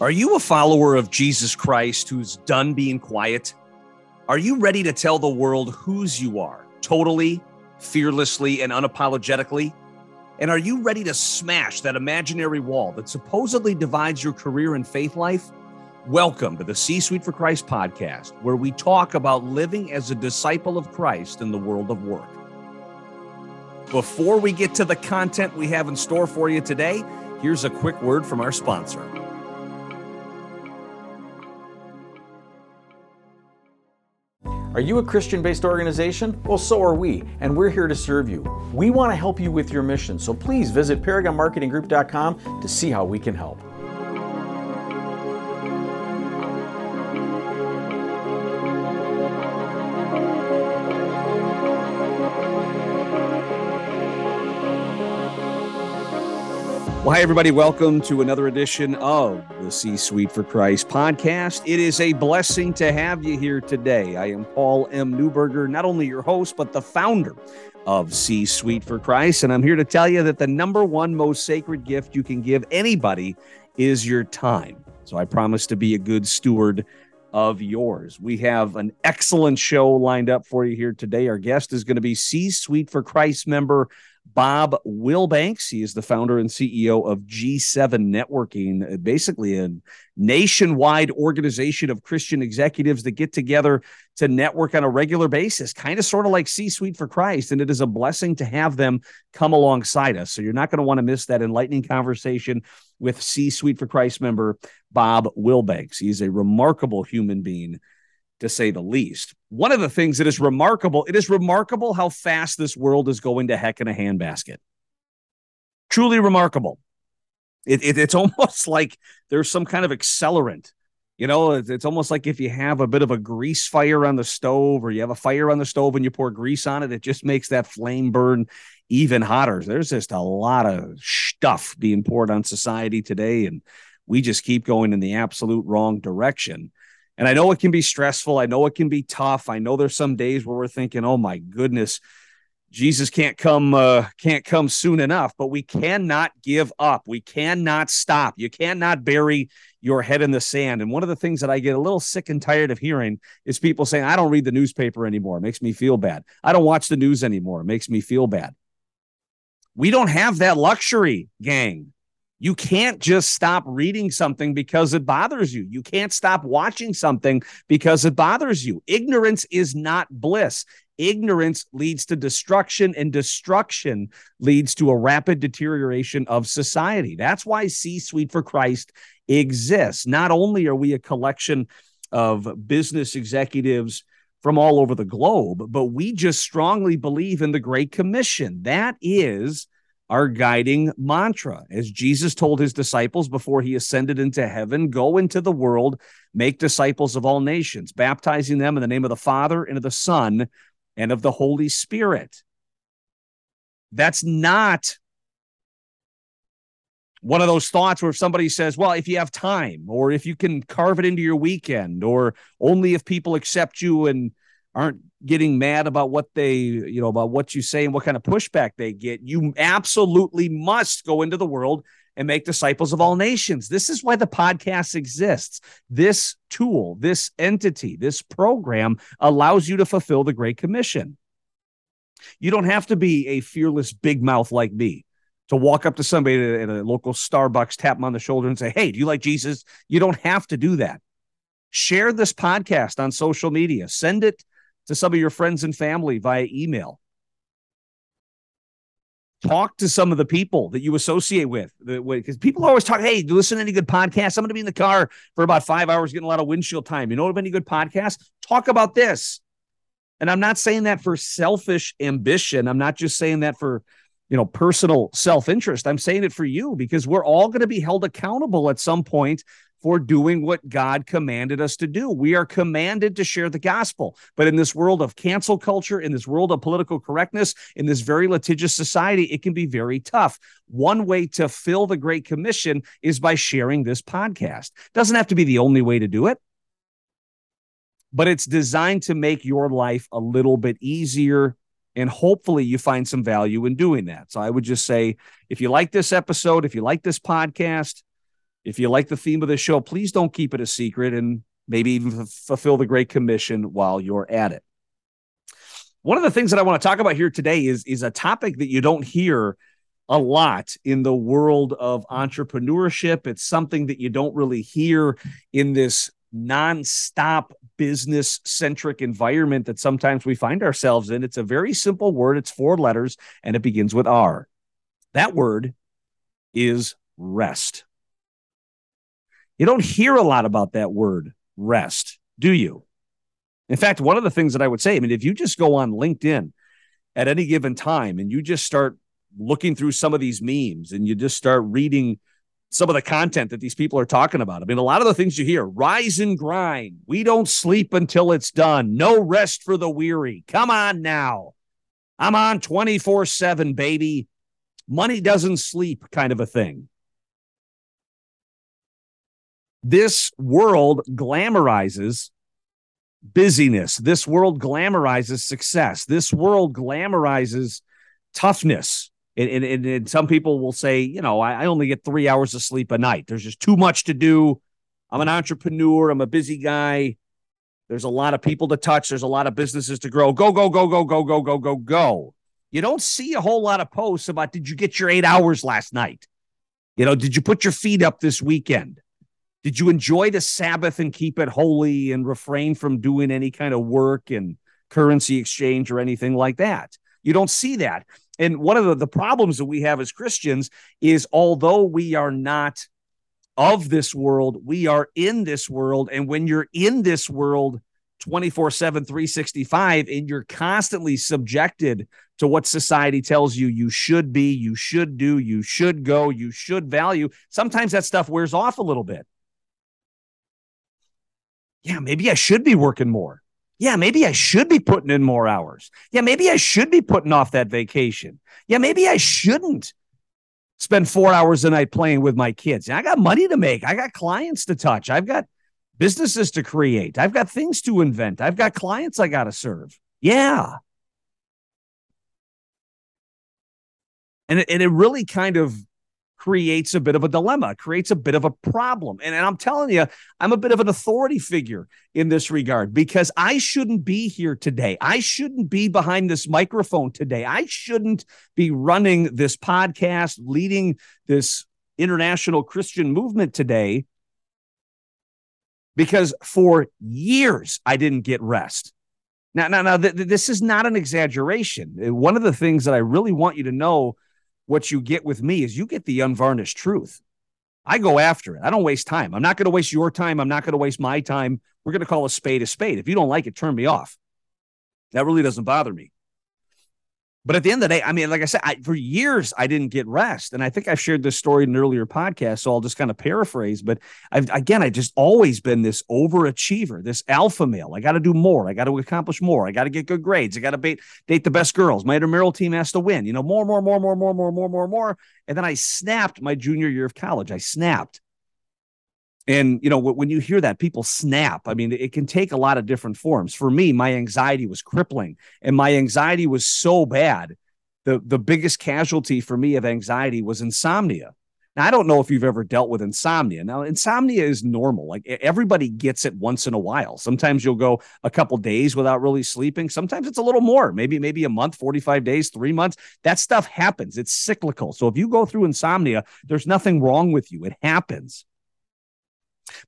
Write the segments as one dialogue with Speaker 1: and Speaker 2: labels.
Speaker 1: Are you a follower of Jesus Christ who's done being quiet? Are you ready to tell the world whose you are, totally, fearlessly, and unapologetically? And are you ready to smash that imaginary wall that supposedly divides your career and faith life? Welcome to the C Suite for Christ podcast, where we talk about living as a disciple of Christ in the world of work. Before we get to the content we have in store for you today, here's a quick word from our sponsor.
Speaker 2: Are you a Christian based organization? Well, so are we, and we're here to serve you. We want to help you with your mission, so please visit ParagonMarketingGroup.com to see how we can help.
Speaker 1: Well, hi, everybody. Welcome to another edition of the C Suite for Christ podcast. It is a blessing to have you here today. I am Paul M. Neuberger, not only your host, but the founder of C Suite for Christ. And I'm here to tell you that the number one most sacred gift you can give anybody is your time. So I promise to be a good steward of yours. We have an excellent show lined up for you here today. Our guest is going to be C Suite for Christ member Bob Willbanks. He is the founder and CEO of G7 Networking, uh, basically a nationwide organization of Christian executives that get together to network on a regular basis, kind of sort of like C Suite for Christ. And it is a blessing to have them come alongside us. So you're not going to want to miss that enlightening conversation with C Suite for Christ member Bob Willbanks. He's a remarkable human being to say the least. One of the things that is remarkable, it is remarkable how fast this world is going to heck in a handbasket. Truly remarkable. It, it, it's almost like there's some kind of accelerant. You know, it's, it's almost like if you have a bit of a grease fire on the stove or you have a fire on the stove and you pour grease on it, it just makes that flame burn even hotter. There's just a lot of stuff being poured on society today. And we just keep going in the absolute wrong direction. And I know it can be stressful. I know it can be tough. I know there's some days where we're thinking, "Oh my goodness, Jesus can't come uh, can't come soon enough." But we cannot give up. We cannot stop. You cannot bury your head in the sand. And one of the things that I get a little sick and tired of hearing is people saying, "I don't read the newspaper anymore. It makes me feel bad. I don't watch the news anymore. It makes me feel bad." We don't have that luxury, gang. You can't just stop reading something because it bothers you. You can't stop watching something because it bothers you. Ignorance is not bliss. Ignorance leads to destruction, and destruction leads to a rapid deterioration of society. That's why C Suite for Christ exists. Not only are we a collection of business executives from all over the globe, but we just strongly believe in the Great Commission. That is our guiding mantra. As Jesus told his disciples before he ascended into heaven, go into the world, make disciples of all nations, baptizing them in the name of the Father and of the Son and of the Holy Spirit. That's not one of those thoughts where if somebody says, well, if you have time, or if you can carve it into your weekend, or only if people accept you and aren't getting mad about what they, you know, about what you say and what kind of pushback they get. You absolutely must go into the world and make disciples of all nations. This is why the podcast exists. This tool, this entity, this program allows you to fulfill the Great Commission. You don't have to be a fearless big mouth like me to walk up to somebody at a local Starbucks, tap them on the shoulder, and say, Hey, do you like Jesus? You don't have to do that. Share this podcast on social media, send it to some of your friends and family via email. Talk to some of the people that you associate with, because people always talk. Hey, do you listen to any good podcasts? I'm going to be in the car for about five hours, getting a lot of windshield time. You know what? Any good podcasts? Talk about this. And I'm not saying that for selfish ambition. I'm not just saying that for you know personal self-interest i'm saying it for you because we're all going to be held accountable at some point for doing what God commanded us to do. We are commanded to share the gospel. But in this world of cancel culture, in this world of political correctness, in this very litigious society, it can be very tough. One way to fill the Great Commission is by sharing this podcast. Doesn't have to be the only way to do it, but it's designed to make your life a little bit easier. And hopefully, you find some value in doing that. So, I would just say if you like this episode, if you like this podcast, If you like the theme of the show, please don't keep it a secret and maybe even f- fulfill the Great Commission while you're at it. One of the things that I want to talk about here today is, is a topic that you don't hear a lot in the world of entrepreneurship. It's something that you don't really hear in this nonstop business centric environment that sometimes we find ourselves in. It's a very simple word, it's four letters, and it begins with R. That word is rest. You don't hear a lot about that word, rest, do you? In fact, one of the things that I would say, I mean, if you just go on LinkedIn at any given time and you just start looking through some of these memes and you just start reading some of the content that these people are talking about. I mean, a lot of the things you hear rise and grind. We don't sleep until it's done. No rest for the weary. Come on now. I'm on 24 7, baby. Money doesn't sleep, kind of a thing. This world glamorizes busyness. This world glamorizes success. This world glamorizes toughness. And, and, and, some people will say, you know, I, I only get three hours of sleep a night. There's just too much to do. I'm an entrepreneur. I'm a busy guy. There's a lot of people to touch. There's a lot of businesses to grow. Go, go, go, go, go, go, go, go, go. You don't see a whole lot of posts about did you get your eight hours last night? You know, did you put your feet up this weekend? Did you enjoy the Sabbath and keep it holy and refrain from doing any kind of work and currency exchange or anything like that? You don't see that. And one of the, the problems that we have as Christians is although we are not of this world, we are in this world. And when you're in this world 24 7, 365, and you're constantly subjected to what society tells you you should be, you should do, you should go, you should value, sometimes that stuff wears off a little bit. Yeah, maybe I should be working more yeah, maybe I should be putting in more hours. Yeah, maybe I should be putting off that vacation. Yeah, maybe I shouldn't spend four hours a night playing with my kids. I got money to make. I got clients to touch. I've got businesses to create. I've got things to invent. I've got clients I got to serve. Yeah. And it, really kind of creates a bit of a dilemma, creates a bit of a problem. And, and I'm telling you, I'm a bit of an authority figure in this regard because I shouldn't be here today. I shouldn't be behind this microphone today. I shouldn't be running this podcast, leading this international Christian movement today because for years I didn't get rest. Now, now, now, th- this is not an exaggeration. One of the things that I really want you to know what you get with me is you get the unvarnished truth. I go after it. I don't waste time. I'm not going to waste your time. I'm not going to waste my time. We're going to call a spade a spade. If you don't like it, turn me off. That really doesn't bother me. But at the end of the day, I mean, like I said, I, for years I didn't get rest, and I think I've shared this story in an earlier podcast, so I'll just kind of paraphrase. But I've again, I just always been this overachiever, this alpha male. I got to do more. I got to accomplish more. I got to get good grades. I got to date, date the best girls. My intramural team has to win. You know, more, more, more, more, more, more, more, more, more. And then I snapped my junior year of college. I snapped. And you know, when you hear that, people snap. I mean, it can take a lot of different forms. For me, my anxiety was crippling, and my anxiety was so bad. The the biggest casualty for me of anxiety was insomnia. Now, I don't know if you've ever dealt with insomnia. Now, insomnia is normal. Like everybody gets it once in a while. Sometimes you'll go a couple days without really sleeping. Sometimes it's a little more, maybe maybe a month, 45 days, 3 months. That stuff happens. It's cyclical. So if you go through insomnia, there's nothing wrong with you. It happens.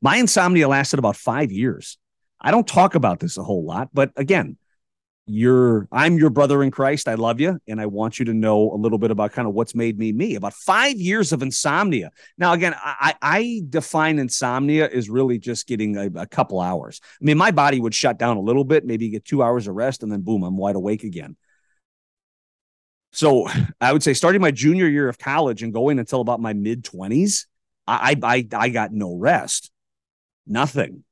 Speaker 1: My insomnia lasted about five years. I don't talk about this a whole lot, but again, you're I'm your brother in Christ. I love you, and I want you to know a little bit about kind of what's made me me. About five years of insomnia. Now, again, I, I define insomnia as really just getting a, a couple hours. I mean, my body would shut down a little bit, maybe get two hours of rest, and then boom, I'm wide awake again. So I would say starting my junior year of college and going until about my mid 20s, I, I I got no rest, nothing.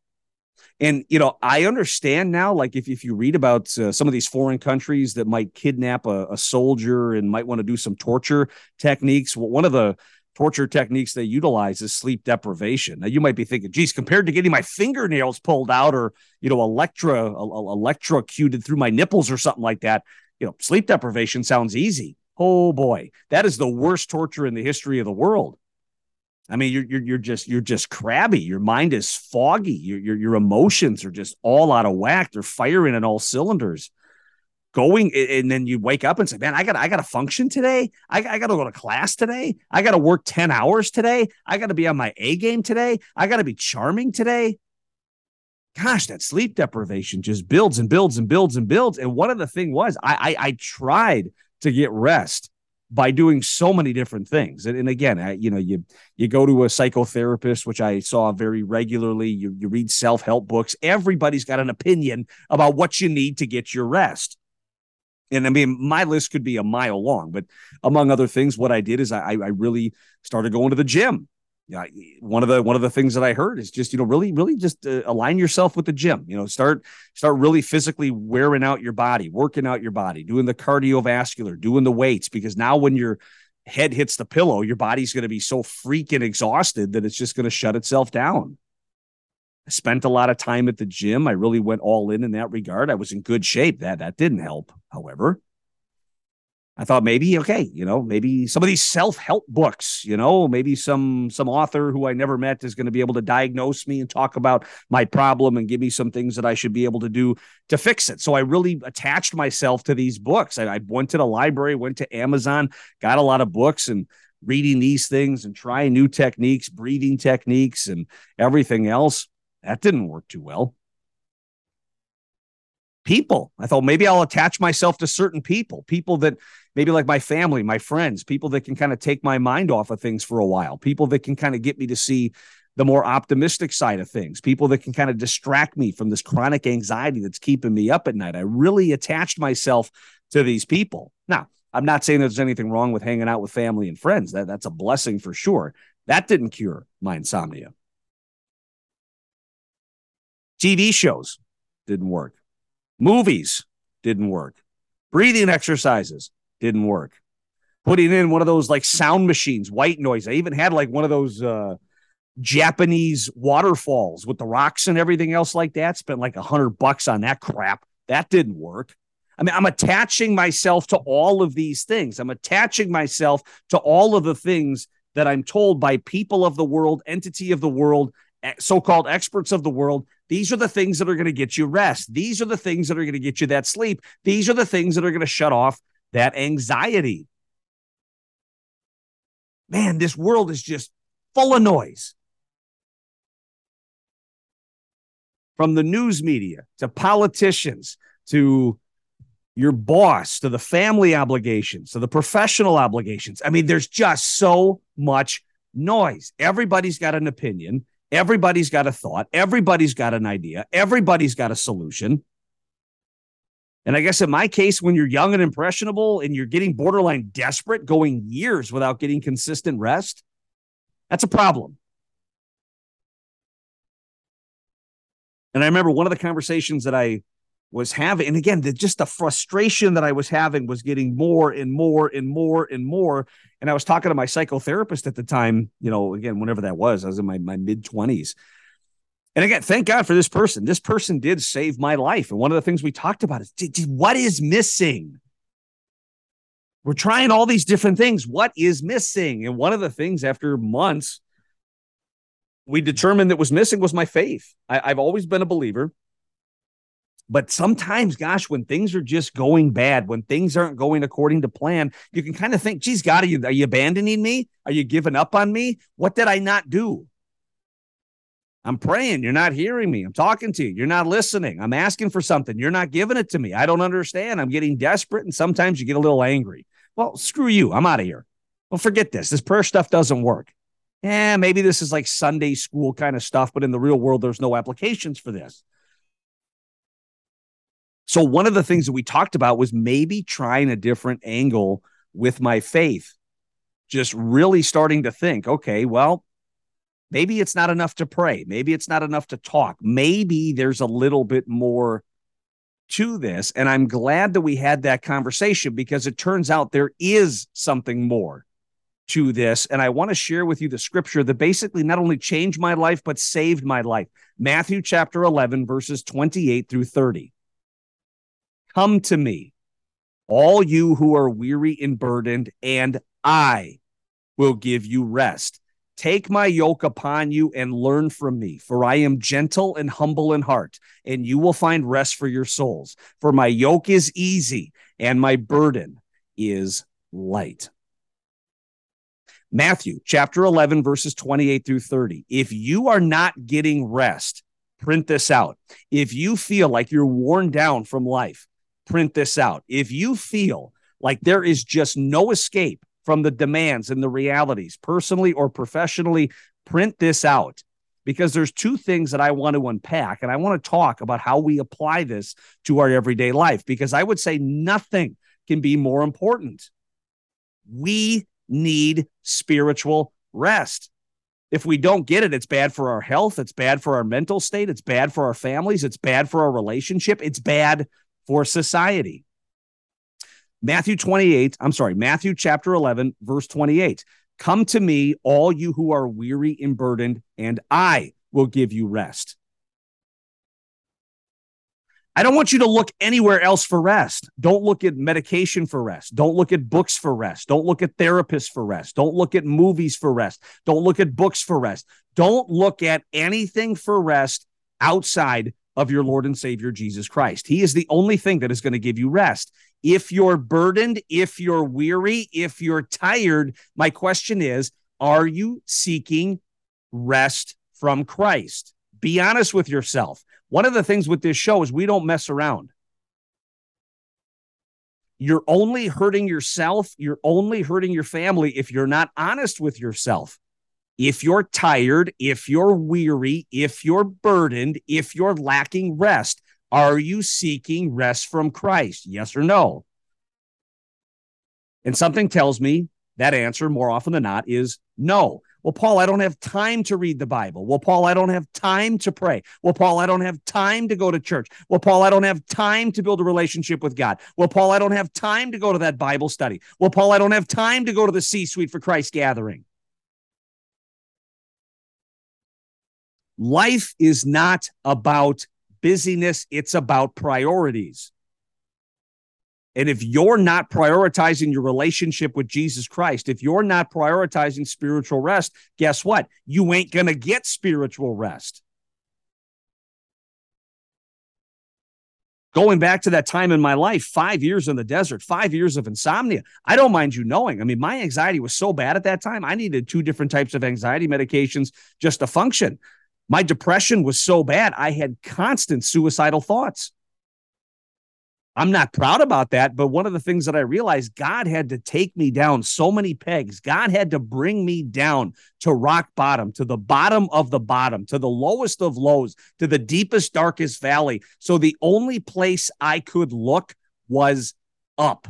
Speaker 1: And you know, I understand now. Like, if if you read about uh, some of these foreign countries that might kidnap a, a soldier and might want to do some torture techniques, well, one of the torture techniques they utilize is sleep deprivation. Now, you might be thinking, geez, compared to getting my fingernails pulled out or you know, electro electrocuted through my nipples or something like that, you know, sleep deprivation sounds easy. Oh boy, that is the worst torture in the history of the world. I mean, you're, you're, you're just, you're just crabby. Your mind is foggy. Your, your, your emotions are just all out of whack. They're firing at all cylinders going and then you wake up and say, man, I got I got to function today. I, I got to go to class today. I got to work 10 hours today. I got to be on my A game today. I got to be charming today. Gosh, that sleep deprivation just builds and builds and builds and builds. And one of the thing was I, I, I tried to get rest by doing so many different things. And, and again, I, you know, you you go to a psychotherapist, which I saw very regularly. You you read self help books. Everybody's got an opinion about what you need to get your rest and I mean, my list could be a mile long, but among other things, what I did is I, I really started going to the gym. Yeah, one of the one of the things that I heard is just you know really really just uh, align yourself with the gym. You know, start start really physically wearing out your body, working out your body, doing the cardiovascular, doing the weights, because now when your head hits the pillow, your body's going to be so freaking exhausted that it's just going to shut itself down. I spent a lot of time at the gym. I really went all in in that regard. I was in good shape. That that didn't help, however. I thought maybe okay, you know, maybe some of these self-help books, you know, maybe some some author who I never met is going to be able to diagnose me and talk about my problem and give me some things that I should be able to do to fix it. So I really attached myself to these books. I, I went to the library, went to Amazon, got a lot of books and reading these things and trying new techniques, breathing techniques and everything else. That didn't work too well. People. I thought maybe I'll attach myself to certain people, people that maybe like my family, my friends, people that can kind of take my mind off of things for a while, people that can kind of get me to see the more optimistic side of things, people that can kind of distract me from this chronic anxiety that's keeping me up at night. I really attached myself to these people. Now, I'm not saying there's anything wrong with hanging out with family and friends. That, that's a blessing for sure. That didn't cure my insomnia. TV shows didn't work. Movies didn't work. Breathing exercises didn't work. Putting in one of those like sound machines, white noise. I even had like one of those uh, Japanese waterfalls with the rocks and everything else like that. Spent like a hundred bucks on that crap. That didn't work. I mean, I'm attaching myself to all of these things. I'm attaching myself to all of the things that I'm told by people of the world, entity of the world, so called experts of the world these are the things that are going to get you rest. These are the things that are going to get you that sleep. These are the things that are going to shut off that anxiety. Man, this world is just full of noise. From the news media to politicians to your boss to the family obligations to the professional obligations. I mean, there's just so much noise. Everybody's got an opinion. Everybody's got a thought. Everybody's got an idea. Everybody's got a solution. And I guess in my case, when you're young and impressionable and you're getting borderline desperate, going years without getting consistent rest, that's a problem. And I remember one of the conversations that I was having, and again, the, just the frustration that I was having was getting more and more and more and more. And I was talking to my psychotherapist at the time, you know, again, whenever that was, I was in my, my mid 20s. And again, thank God for this person. This person did save my life. And one of the things we talked about is what is missing? We're trying all these different things. What is missing? And one of the things after months, we determined that was missing was my faith. I, I've always been a believer. But sometimes, gosh, when things are just going bad, when things aren't going according to plan, you can kind of think, geez, God, are you, are you abandoning me? Are you giving up on me? What did I not do? I'm praying. You're not hearing me. I'm talking to you. You're not listening. I'm asking for something. You're not giving it to me. I don't understand. I'm getting desperate. And sometimes you get a little angry. Well, screw you. I'm out of here. Well, forget this. This prayer stuff doesn't work. Yeah, maybe this is like Sunday school kind of stuff, but in the real world, there's no applications for this. So one of the things that we talked about was maybe trying a different angle with my faith. Just really starting to think, okay, well, maybe it's not enough to pray. Maybe it's not enough to talk. Maybe there's a little bit more to this. And I'm glad that we had that conversation because it turns out there is something more to this. And I want to share with you the scripture that basically not only changed my life, but saved my life. Matthew chapter 11, verses 28 through 30. Come to me, all you who are weary and burdened, and I will give you rest. Take my yoke upon you and learn from me, for I am gentle and humble in heart, and you will find rest for your souls. For my yoke is easy and my burden is light. Matthew chapter 11, verses 28 through 30. If you are not getting rest, print this out. If you feel like you're worn down from life, print this out. If you feel like there is just no escape from the demands and the realities, personally or professionally, print this out because there's two things that I want to unpack and I want to talk about how we apply this to our everyday life because I would say nothing can be more important. We need spiritual rest. If we don't get it, it's bad for our health. It's bad for our mental state. It's bad for our families. It's bad for our relationship. It's bad for society. Matthew 28, I'm sorry, Matthew chapter 11, verse 28. Come to me, all you who are weary and burdened, and I will give you rest. I don't want you to look anywhere else for rest. Don't look at medication for rest. Don't look at books for rest. Don't look at therapists for rest. Don't look at movies for rest. Don't look at books for rest. Don't look at anything for rest outside of your Lord and Savior Jesus Christ. He is the only thing that is going to give you rest. If you're burdened, if you're weary, if you're tired, my question is are you seeking rest from Christ? Be honest with yourself. One of the things with this show is we don't mess around. You're only hurting yourself. You're only hurting your family if you're not honest with yourself. If you're tired, if you're weary, if you're burdened, if you're lacking rest, are you seeking rest from Christ? Yes or no? And something tells me that answer, more often than not, is no. Well, Paul, I don't have time to read the Bible. Well, Paul, I don't have time to pray. Well, Paul, I don't have time to go to church. Well, Paul, I don't have time to build a relationship with God. Well, Paul, I don't have time to go to that Bible study. Well, Paul, I don't have time to go to the C suite for Christ gathering. Life is not about busyness, it's about priorities. And if you're not prioritizing your relationship with Jesus Christ, if you're not prioritizing spiritual rest, guess what? You ain't going to get spiritual rest. Going back to that time in my life, five years in the desert, five years of insomnia. I don't mind you knowing. I mean, my anxiety was so bad at that time. I needed two different types of anxiety medications just to function. My depression was so bad, I had constant suicidal thoughts. I'm not proud about that, but one of the things that I realized God had to take me down so many pegs. God had to bring me down to rock bottom, to the bottom of the bottom, to the lowest of lows, to the deepest, darkest valley. So the only place I could look was up.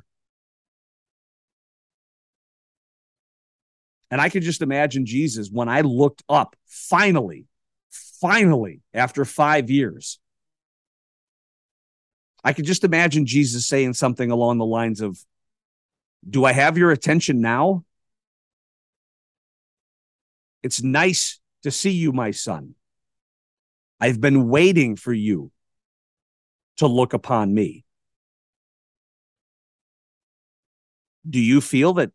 Speaker 1: And I could just imagine Jesus when I looked up, finally, finally, after five years, I could just imagine Jesus saying something along the lines of, Do I have your attention now? It's nice to see you, my son. I've been waiting for you to look upon me. Do you feel that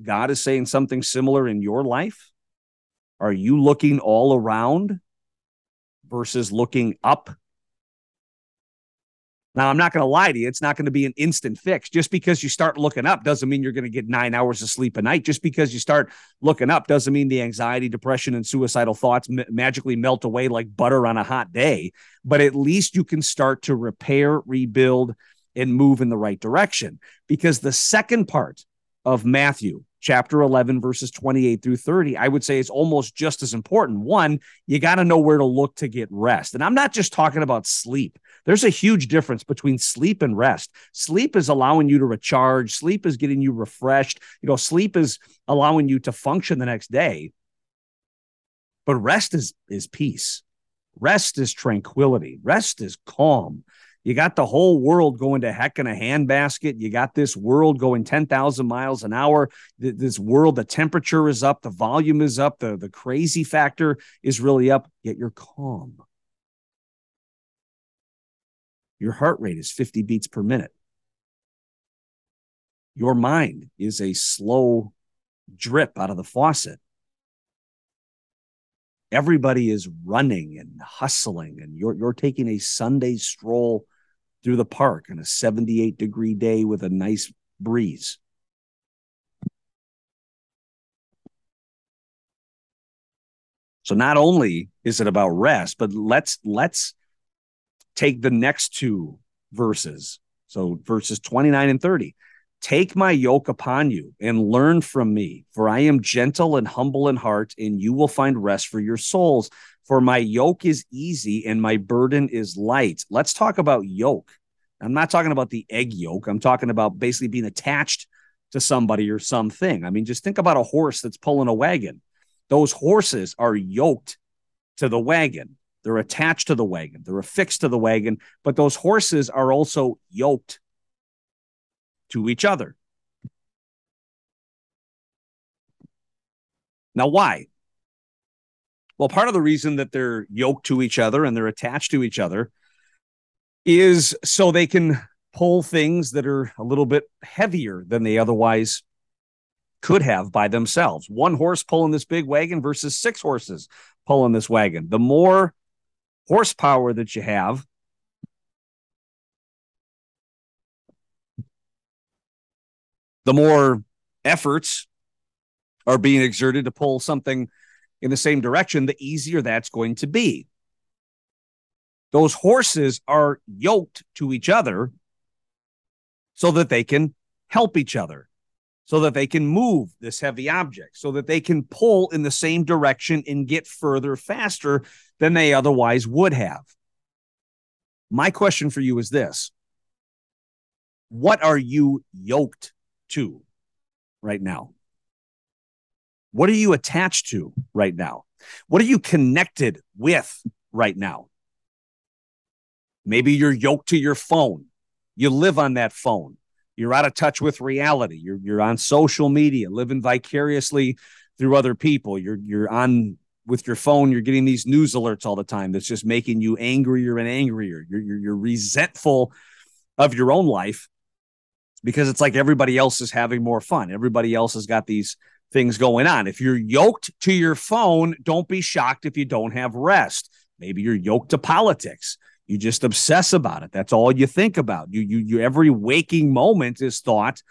Speaker 1: God is saying something similar in your life? Are you looking all around versus looking up now, I'm not going to lie to you. It's not going to be an instant fix. Just because you start looking up doesn't mean you're going to get nine hours of sleep a night. Just because you start looking up doesn't mean the anxiety, depression, and suicidal thoughts ma- magically melt away like butter on a hot day. But at least you can start to repair, rebuild, and move in the right direction. Because the second part of Matthew chapter 11, verses 28 through 30, I would say it's almost just as important. One, you got to know where to look to get rest. And I'm not just talking about sleep. There's a huge difference between sleep and rest. Sleep is allowing you to recharge, sleep is getting you refreshed. You know, sleep is allowing you to function the next day. But rest is is peace. Rest is tranquility. Rest is calm. You got the whole world going to heck in a handbasket. You got this world going 10,000 miles an hour. This world, the temperature is up, the volume is up, the, the crazy factor is really up, yet you're calm. Your heart rate is 50 beats per minute. Your mind is a slow drip out of the faucet. Everybody is running and hustling, and you're you're taking a Sunday stroll through the park on a 78 degree day with a nice breeze. So not only is it about rest, but let's let's take the next two verses. So verses 29 and 30. Take my yoke upon you and learn from me, for I am gentle and humble in heart, and you will find rest for your souls. For my yoke is easy and my burden is light. Let's talk about yoke. I'm not talking about the egg yolk. I'm talking about basically being attached to somebody or something. I mean, just think about a horse that's pulling a wagon. Those horses are yoked to the wagon. They're attached to the wagon. They're affixed to the wagon, but those horses are also yoked to each other. Now, why? Well, part of the reason that they're yoked to each other and they're attached to each other is so they can pull things that are a little bit heavier than they otherwise could have by themselves. One horse pulling this big wagon versus six horses pulling this wagon. The more horsepower that you have, the more efforts are being exerted to pull something in the same direction, the easier that's going to be. Those horses are yoked to each other so that they can help each other, so that they can move this heavy object, so that they can pull in the same direction and get further faster than they otherwise would have. My question for you is this What are you yoked to right now? What are you attached to right now? What are you connected with right now? Maybe you're yoked to your phone. You live on that phone. You're out of touch with reality. You're you're on social media, living vicariously through other people. You're you're on with your phone. You're getting these news alerts all the time. That's just making you angrier and angrier. You're you're, you're resentful of your own life because it's like everybody else is having more fun. Everybody else has got these things going on. If you're yoked to your phone, don't be shocked if you don't have rest. Maybe you're yoked to politics. You just obsess about it. That's all you think about. You you you every waking moment is thought.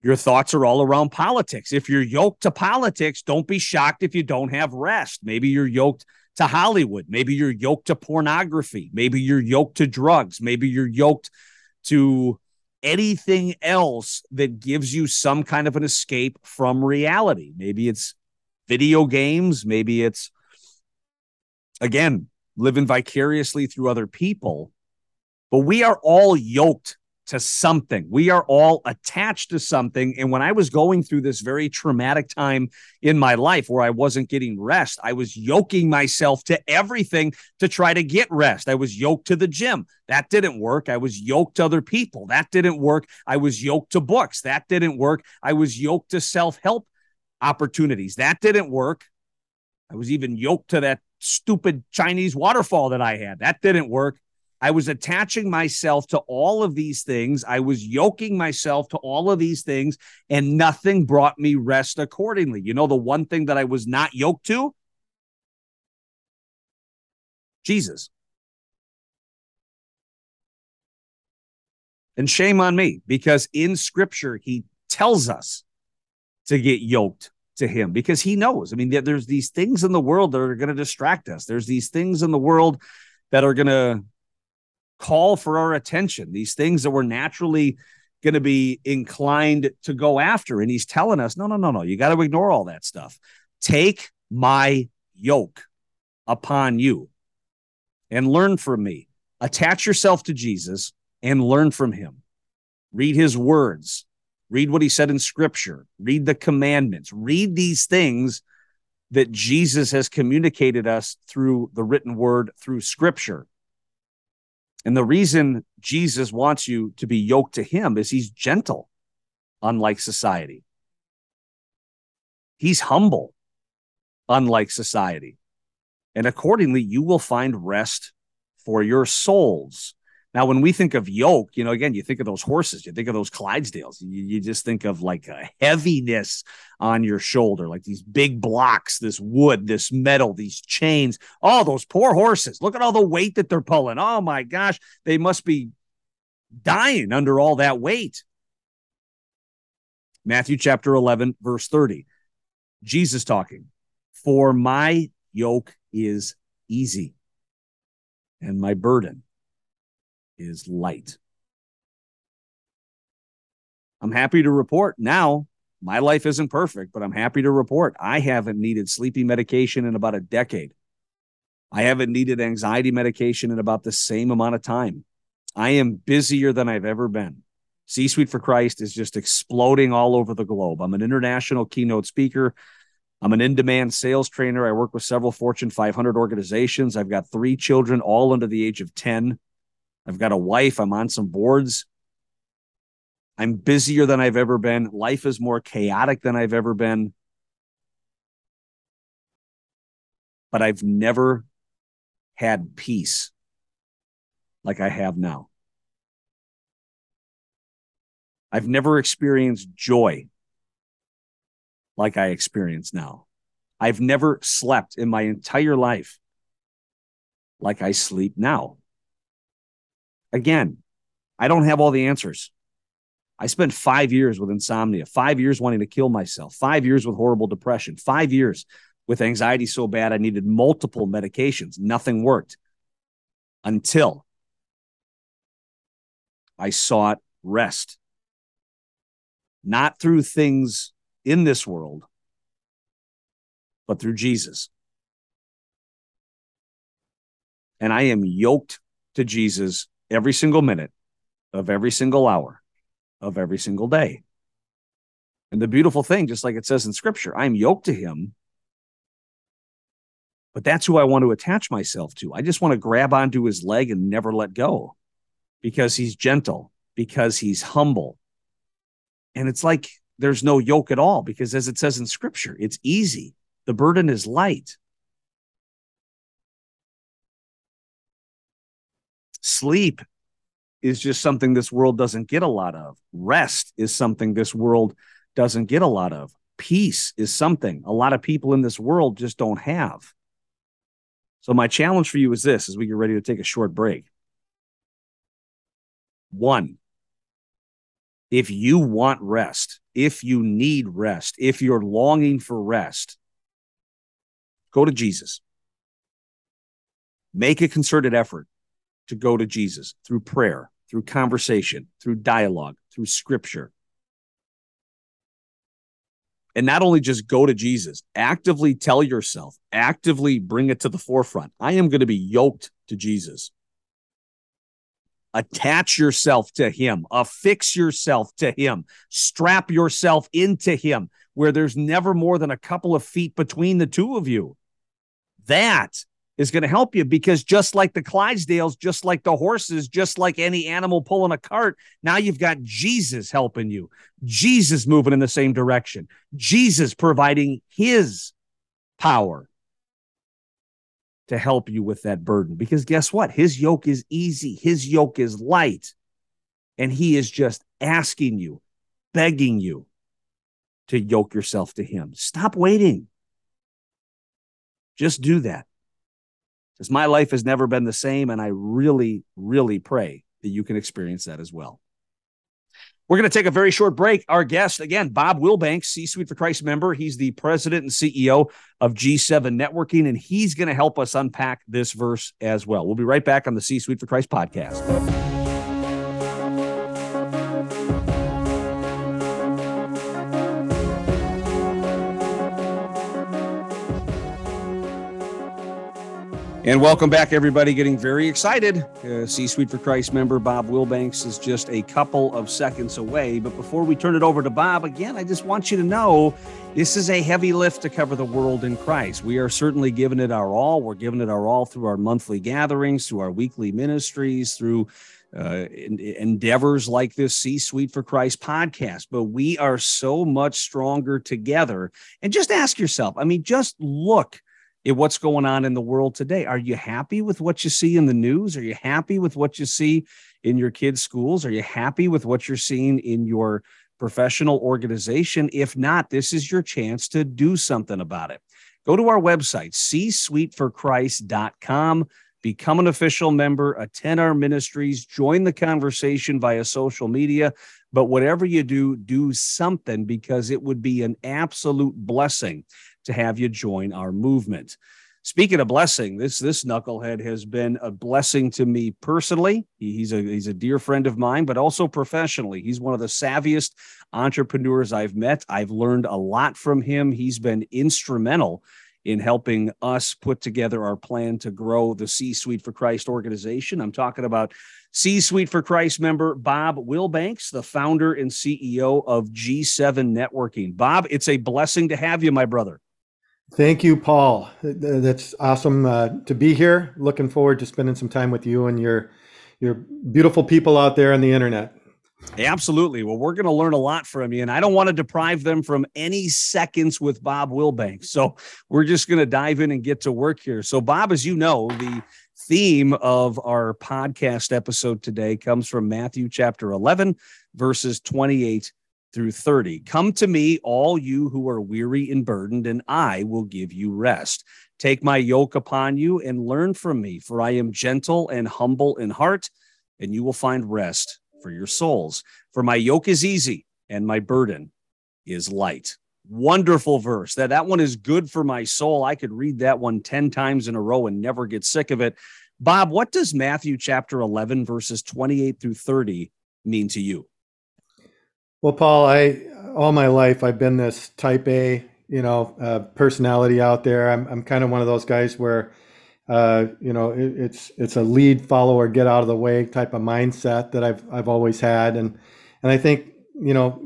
Speaker 1: Your thoughts are all around politics. If you're yoked to politics, don't be shocked if you don't have rest. Maybe you're yoked to Hollywood. Maybe you're yoked to pornography. Maybe you're yoked to drugs. Maybe you're yoked to anything else that gives you some kind of an escape from reality. Maybe it's video games. Maybe it's, again, living vicariously through other people. But we are all yoked to something. We are all attached to something. And when I was going through this very traumatic time in my life where I wasn't getting rest, I was yoking myself to everything to try to get rest. I was yoked to the gym. That didn't work. I was yoked to other people. That didn't work. I was yoked to books. That didn't work. I was yoked to self help opportunities. That didn't work. I was even yoked to that stupid Chinese waterfall that I had. That didn't work. I was attaching myself to all of these things. I was yoking myself to all of these things, and nothing brought me rest accordingly. You know, the one thing that I was not yoked to? Jesus. And shame on me because in scripture, he tells us to get yoked to him because he knows. I mean, there's these things in the world that are going to distract us. There's these things in the world that are going to call for our attention, these things that we're naturally going to be inclined to go after. And he's telling us, no, no, no, no, you got to ignore all that stuff. Take my yoke upon you and learn from me. Attach yourself to Jesus and learn from him. Read his words, read what he said in scripture, read the commandments, read these things that Jesus has communicated us through the written word, through scripture. And the reason Jesus wants you to be yoked to him is he's gentle, unlike society. He's humble, unlike society. And accordingly, you will find rest for your souls. Now, when we think of yoke, you know, again, you think of those horses, you think of those Clydesdales, you, you just think of like a heaviness on your shoulder, like these big blocks, this wood, this metal, these chains. Oh, those poor horses. Look at all the weight that they're pulling. Oh my gosh, they must be dying under all that weight. Matthew chapter 11, verse 30. Jesus talking, For my yoke is easy and my burden is light. I'm happy to report now my life isn't perfect, but I'm happy to report I haven't needed sleeping medication in about a decade. I haven't needed anxiety medication in about the same amount of time. I am busier than I've ever been. C Suite for Christ is just exploding all over the globe. I'm an international keynote speaker. I'm an in demand sales trainer. I work with several Fortune 500 organizations. I've got three children, all under the age of 10. I've got a wife. I'm on some boards. I'm busier than I've ever been. Life is more chaotic than I've ever been. But I've never had peace like I have now. I've never experienced joy like I experience now. I've never slept in my entire life like I sleep now. Again, I don't have all the answers. I spent five years with insomnia, five years wanting to kill myself, five years with horrible depression, five years with anxiety so bad I needed multiple medications. Nothing worked until I sought rest. Not through things in this world, but through Jesus. And I am yoked to Jesus every single minute of every single hour of every single day. And the beautiful thing, just like it says in scripture, I'm yoked to him, but that's who I want to attach myself to. I just want to grab onto his leg and never let go because he's gentle, because he's humble. And it's like there's no yoke at all because, as it says in scripture, it's easy. The burden is light. Sleep is just something this world doesn't get a lot of. Rest is something this world doesn't get a lot of. Peace is something a lot of people in this world just don't have. So my challenge for you is this as we get ready to take a short break. One, if you want rest, if you need rest, if you're longing for rest, go to Jesus. Make a concerted effort to go to Jesus through prayer, through conversation, through dialogue, through scripture. And not only just go to Jesus, actively tell yourself, actively bring it to the forefront. I am going to be yoked to Jesus. Attach yourself to him, affix yourself to him, strap yourself into him where there's never more than a couple of feet between the two of you. That is going to help you because just like the Clydesdales, just like the horses, just like any animal pulling a cart, now you've got Jesus helping you, Jesus moving in the same direction, Jesus providing his power to help you with that burden. Because guess what? His yoke is easy, his yoke is light. And he is just asking you, begging you to yoke yourself to him. Stop waiting. Just do that. Because my life has never been the same. And I really, really pray that you can experience that as well. We're going to take a very short break. Our guest, again, Bob Willbanks, C Suite for Christ member. He's the president and CEO of G7 Networking, and he's going to help us unpack this verse as well. We'll be right back on the C Suite for Christ podcast. And welcome back, everybody. Getting very excited. Uh, C Suite for Christ member Bob Willbanks is just a couple of seconds away. But before we turn it over to Bob, again, I just want you to know this is a heavy lift to cover the world in Christ. We are certainly giving it our all. We're giving it our all through our monthly gatherings, through our weekly ministries, through uh, endeavors like this C Suite for Christ podcast. But we are so much stronger together. And just ask yourself I mean, just look at what's going on in the world today. Are you happy with what you see in the news? Are you happy with what you see in your kids' schools? Are you happy with what you're seeing in your professional organization? If not, this is your chance to do something about it. Go to our website, csuiteforchrist.com, become an official member, attend our ministries, join the conversation via social media. But whatever you do, do something because it would be an absolute blessing to have you join our movement. Speaking of blessing, this this knucklehead has been a blessing to me personally. He, he's a he's a dear friend of mine, but also professionally. He's one of the savviest entrepreneurs I've met. I've learned a lot from him. He's been instrumental in helping us put together our plan to grow the C Suite for Christ organization. I'm talking about C Suite for Christ member Bob Willbanks, the founder and CEO of G7 Networking. Bob, it's a blessing to have you, my brother.
Speaker 3: Thank you, Paul. That's awesome uh, to be here. Looking forward to spending some time with you and your your beautiful people out there on the internet.
Speaker 1: Absolutely. Well, we're going to learn a lot from you, and I don't want to deprive them from any seconds with Bob Willbanks. So we're just going to dive in and get to work here. So, Bob, as you know, the theme of our podcast episode today comes from Matthew chapter 11, verses 28 through 30. Come to me, all you who are weary and burdened, and I will give you rest. Take my yoke upon you and learn from me, for I am gentle and humble in heart, and you will find rest for your souls. For my yoke is easy and my burden is light. Wonderful verse. That that one is good for my soul. I could read that one 10 times in a row and never get sick of it. Bob, what does Matthew chapter 11 verses 28 through 30 mean to you?
Speaker 3: Well, Paul, I all my life I've been this type A, you know, uh, personality out there. I'm I'm kind of one of those guys where, uh, you know, it, it's it's a lead follower, get out of the way type of mindset that I've I've always had, and and I think you know,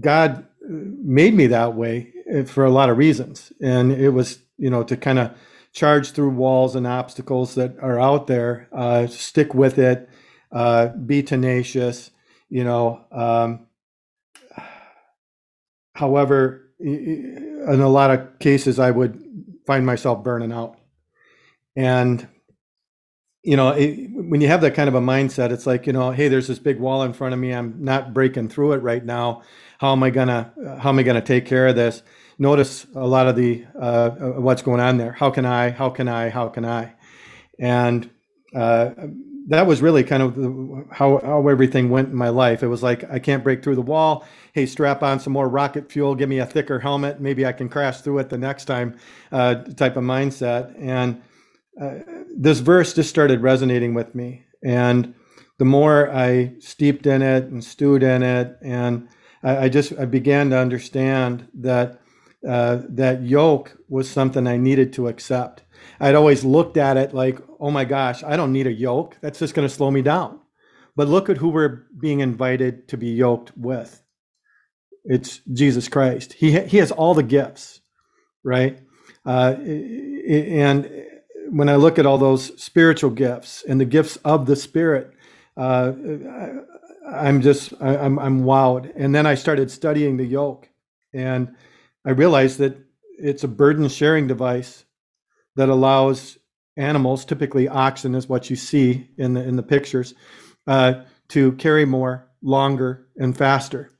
Speaker 3: God made me that way eh, for a lot of reasons, and it was you know to kind of charge through walls and obstacles that are out there, uh, stick with it, uh, be tenacious, you know. Um, However, in a lot of cases, I would find myself burning out. And, you know, it, when you have that kind of a mindset, it's like, you know, hey, there's this big wall in front of me. I'm not breaking through it right now. How am I gonna, how am I gonna take care of this? Notice a lot of the, uh, what's going on there. How can I, how can I, how can I? And, uh, that was really kind of how, how everything went in my life. It was like, I can't break through the wall. Hey, strap on some more rocket fuel, give me a thicker helmet. Maybe I can crash through it the next time uh, type of mindset. And uh, this verse just started resonating with me. And the more I steeped in it and stewed in it, and I, I just I began to understand that uh, that yoke was something I needed to accept I'd always looked at it like, oh my gosh, I don't need a yoke. That's just going to slow me down. But look at who we're being invited to be yoked with. It's Jesus Christ. He, he has all the gifts, right? Uh, and when I look at all those spiritual gifts and the gifts of the Spirit, uh, I'm just, I'm, I'm wowed. And then I started studying the yoke and I realized that it's a burden sharing device that allows animals, typically oxen is what you see in the in the pictures, uh, to carry more, longer, and faster.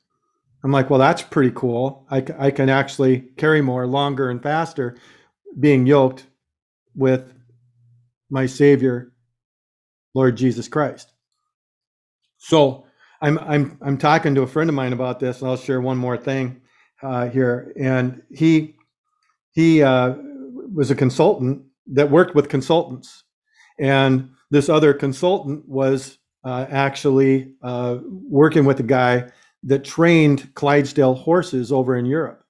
Speaker 3: I'm like, well, that's pretty cool. I, I can actually carry more, longer, and faster, being yoked with my Savior, Lord Jesus Christ. So I'm I'm I'm talking to a friend of mine about this, and I'll share one more thing uh, here. And he he uh, was a consultant that worked with consultants. And this other consultant was uh, actually uh, working with a guy that trained Clydesdale horses over in Europe.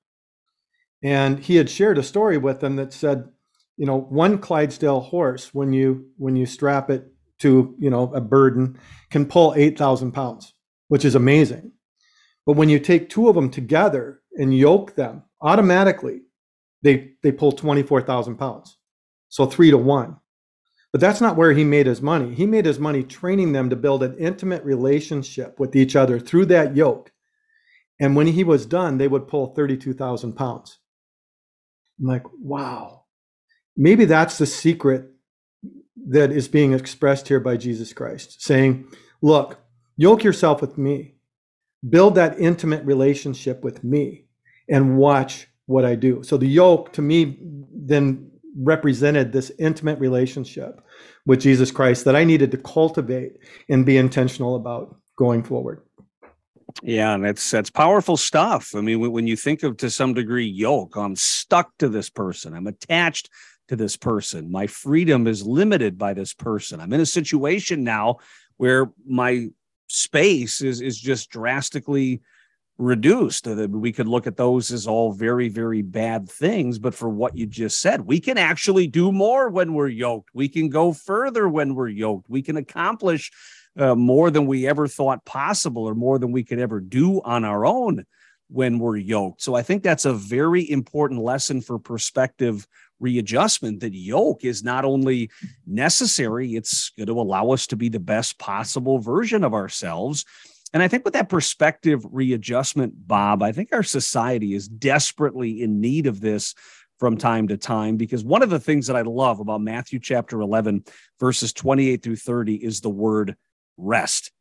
Speaker 3: And he had shared a story with them that said, you know, one Clydesdale horse, when you when you strap it to you know a burden, can pull eight thousand pounds, which is amazing. But when you take two of them together and yoke them, automatically they they pull 24,000 pounds. So 3 to 1. But that's not where he made his money. He made his money training them to build an intimate relationship with each other through that yoke. And when he was done, they would pull 32,000 pounds. I'm like, wow. maybe that's the secret that is being expressed here by Jesus Christ, saying, Look, yoke yourself with me, build that intimate relationship with me, and watch what I do. So the yoke to me then represented this intimate relationship with Jesus Christ that I needed to cultivate and be intentional about going forward.
Speaker 1: Yeah, and that's that's powerful stuff. I mean, when you think of to some degree yoke, I'm stuck to this person. I'm attached to this person. My freedom is limited by this person. I'm in a situation now where my space is is just drastically reduced. We could look at those as all very, very bad things. But for what you just said, we can actually do more when we're yoked. We can go further when we're yoked. We can accomplish uh, more than we ever thought possible or more than we could ever do on our own when we're yoked. So I think that's a very important lesson for perspective readjustment that yoke is not only necessary, it's going to allow us to be the best possible version of ourselves. And I think with that perspective readjustment, Bob, I think our society is desperately in need of this from time to time because one of the things that I love about Matthew chapter 11, verses 28 through 30 is the word rest.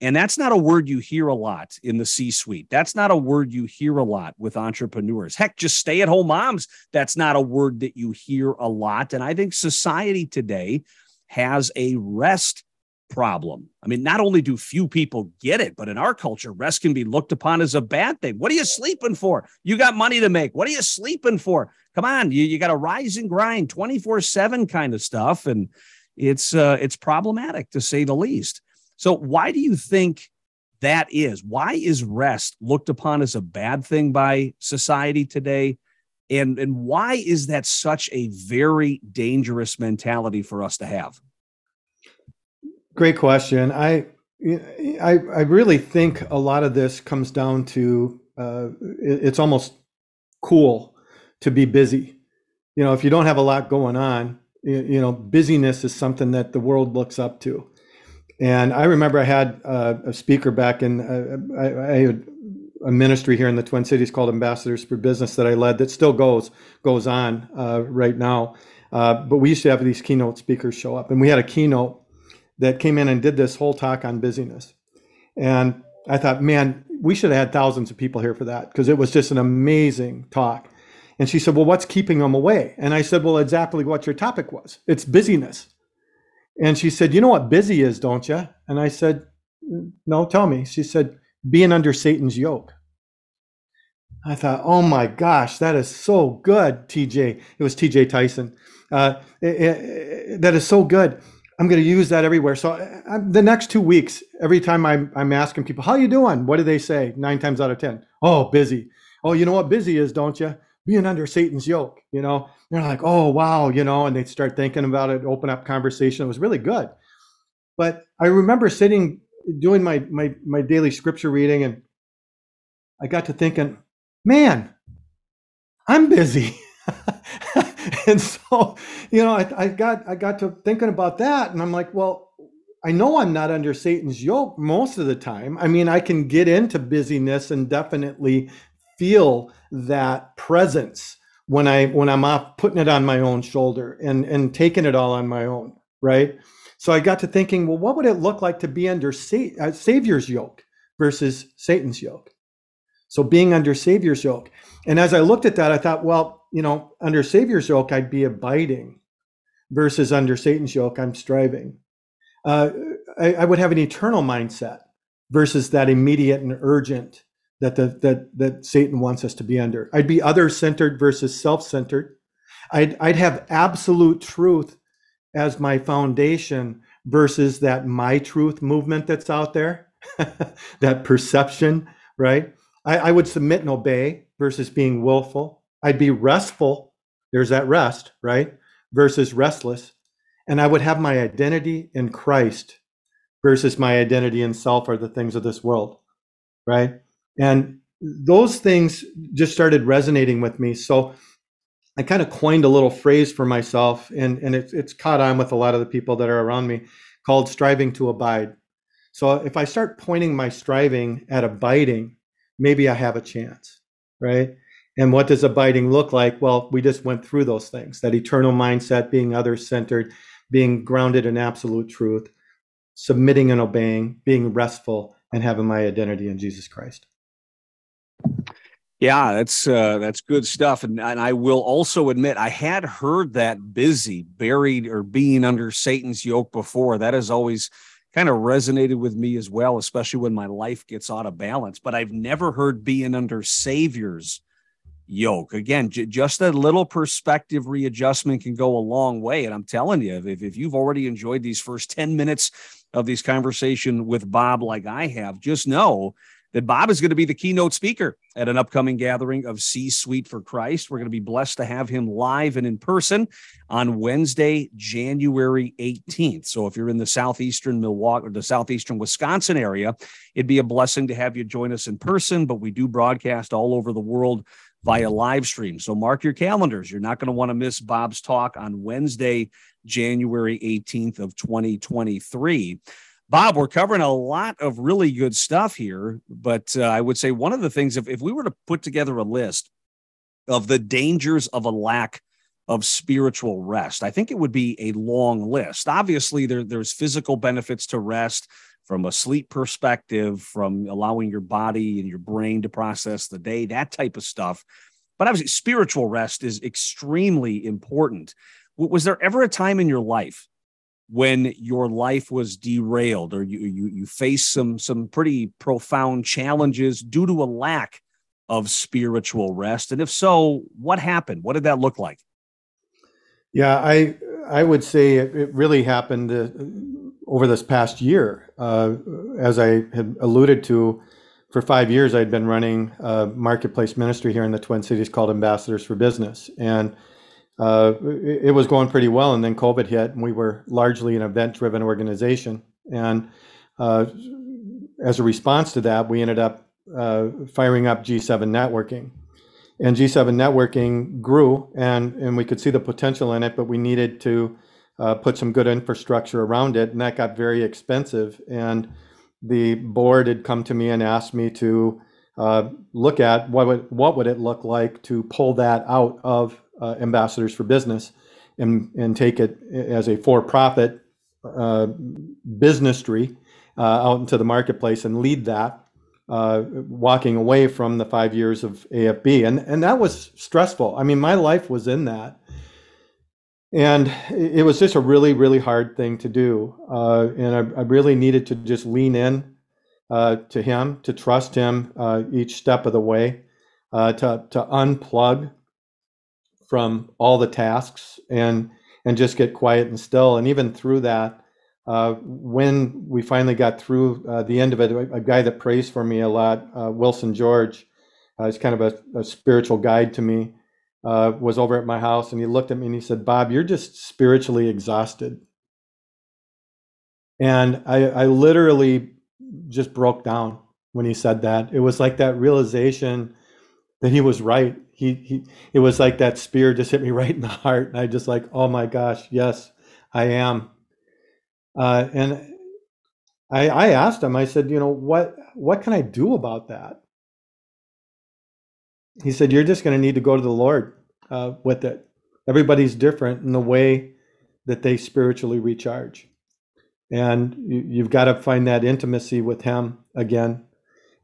Speaker 1: And that's not a word you hear a lot in the C suite. That's not a word you hear a lot with entrepreneurs. Heck, just stay at home moms. That's not a word that you hear a lot. And I think society today has a rest problem. I mean, not only do few people get it, but in our culture, rest can be looked upon as a bad thing. What are you sleeping for? You got money to make. What are you sleeping for? Come on, you, you got a rise and grind 24 7 kind of stuff. And it's uh, it's problematic to say the least. So, why do you think that is? Why is rest looked upon as a bad thing by society today? And, and why is that such a very dangerous mentality for us to have?
Speaker 3: Great question. I, I, I really think a lot of this comes down to uh, it's almost cool to be busy. You know, if you don't have a lot going on, you, know, busyness is something that the world looks up to. And I remember I had a speaker back in, uh, I, I, had a ministry here in the Twin Cities called Ambassadors for Business that I led that still goes goes on uh, right now. Uh, but we used to have these keynote speakers show up, and we had a keynote that came in and did this whole talk on busyness. And I thought, man, we should have had thousands of people here for that because it was just an amazing talk. And she said, Well, what's keeping them away? And I said, Well, exactly what your topic was it's busyness. And she said, You know what busy is, don't you? And I said, mm, No, tell me. She said, Being under Satan's yoke. I thought, Oh my gosh, that is so good, TJ. It was TJ Tyson. Uh, it, it, that is so good. I'm going to use that everywhere. So I, the next two weeks, every time I'm, I'm asking people, how you doing? What do they say? Nine times out of 10. Oh, busy. Oh, you know what busy is, don't you? Being under Satan's yoke, you know? they're like, oh, wow, you know, and they start thinking about it, open up conversation. It was really good. But I remember sitting, doing my, my, my daily scripture reading, and I got to thinking, man, I'm busy. and so, you know, I, I got I got to thinking about that, and I'm like, well, I know I'm not under Satan's yoke most of the time. I mean, I can get into busyness and definitely feel that presence when I when I'm off putting it on my own shoulder and and taking it all on my own, right? So I got to thinking, well, what would it look like to be under Sa- uh, Savior's yoke versus Satan's yoke? So being under Savior's yoke, and as I looked at that, I thought, well, you know, under Savior's yoke, I'd be abiding, versus under Satan's yoke, I'm striving. Uh, I, I would have an eternal mindset versus that immediate and urgent that the, that that Satan wants us to be under. I'd be other centered versus self centered. I'd I'd have absolute truth as my foundation versus that my truth movement that's out there, that perception, right? I, I would submit and obey versus being willful. I'd be restful. There's that rest, right? Versus restless. And I would have my identity in Christ versus my identity in self or the things of this world, right? And those things just started resonating with me. So I kind of coined a little phrase for myself, and, and it's, it's caught on with a lot of the people that are around me called striving to abide. So if I start pointing my striving at abiding, maybe I have a chance, right? And what does abiding look like? Well, we just went through those things that eternal mindset, being other centered, being grounded in absolute truth, submitting and obeying, being restful, and having my identity in Jesus Christ.
Speaker 1: Yeah, that's uh, that's good stuff, and, and I will also admit I had heard that busy, buried, or being under Satan's yoke before. That has always kind of resonated with me as well, especially when my life gets out of balance. But I've never heard being under Savior's yoke. Again, j- just a little perspective readjustment can go a long way. And I'm telling you, if, if you've already enjoyed these first 10 minutes of this conversation with Bob, like I have, just know that Bob is going to be the keynote speaker at an upcoming gathering of C Suite for Christ. We're going to be blessed to have him live and in person on Wednesday, January 18th. So if you're in the southeastern Milwaukee or the southeastern Wisconsin area, it'd be a blessing to have you join us in person, but we do broadcast all over the world via live stream. So mark your calendars. You're not going to want to miss Bob's talk on Wednesday, January 18th of 2023. Bob, we're covering a lot of really good stuff here, but uh, I would say one of the things, if, if we were to put together a list of the dangers of a lack of spiritual rest, I think it would be a long list. Obviously, there, there's physical benefits to rest from a sleep perspective, from allowing your body and your brain to process the day, that type of stuff. But obviously, spiritual rest is extremely important. Was there ever a time in your life when your life was derailed or you you you faced some some pretty profound challenges due to a lack of spiritual rest and if so what happened what did that look like
Speaker 3: yeah i i would say it, it really happened uh, over this past year uh, as i had alluded to for five years i'd been running a marketplace ministry here in the twin cities called ambassadors for business and uh, it, was going pretty well, and then COVID hit, and we were largely an event-driven organization. And uh, as a response to that, we ended up uh, firing up G7 networking, and G7 networking grew, and and we could see the potential in it, but we needed to uh, put some good infrastructure around it, and that got very expensive. And the board had come to me and asked me to uh, look at what would what would it look like to pull that out of uh, ambassadors for business and, and take it as a for-profit uh, business tree uh, out into the marketplace and lead that, uh, walking away from the five years of AFB. And, and that was stressful. I mean, my life was in that. And it was just a really, really hard thing to do. Uh, and I, I, really needed to just lean in uh, to him, to trust him each step of the way, to, to unplug from all the tasks and and just get quiet and still. And even through that, uh, when we finally got through uh, the end of it, a, guy that prays for me a lot, uh, Wilson George, uh, is kind of a, a, spiritual guide to me, uh, was over at my house and he looked at me and he said, "Bob, you're just spiritually exhausted." And I, I literally just broke down when he said that. It was like that realization that he was right he he it was like that spear just hit me right in the heart and i just like oh my gosh yes i am uh, and i i asked him i said you know what what can i do about that he said you're just going to need to go to the lord uh, with it. Everybody's different in the way that they spiritually recharge. And you, you've got to find that intimacy with him again.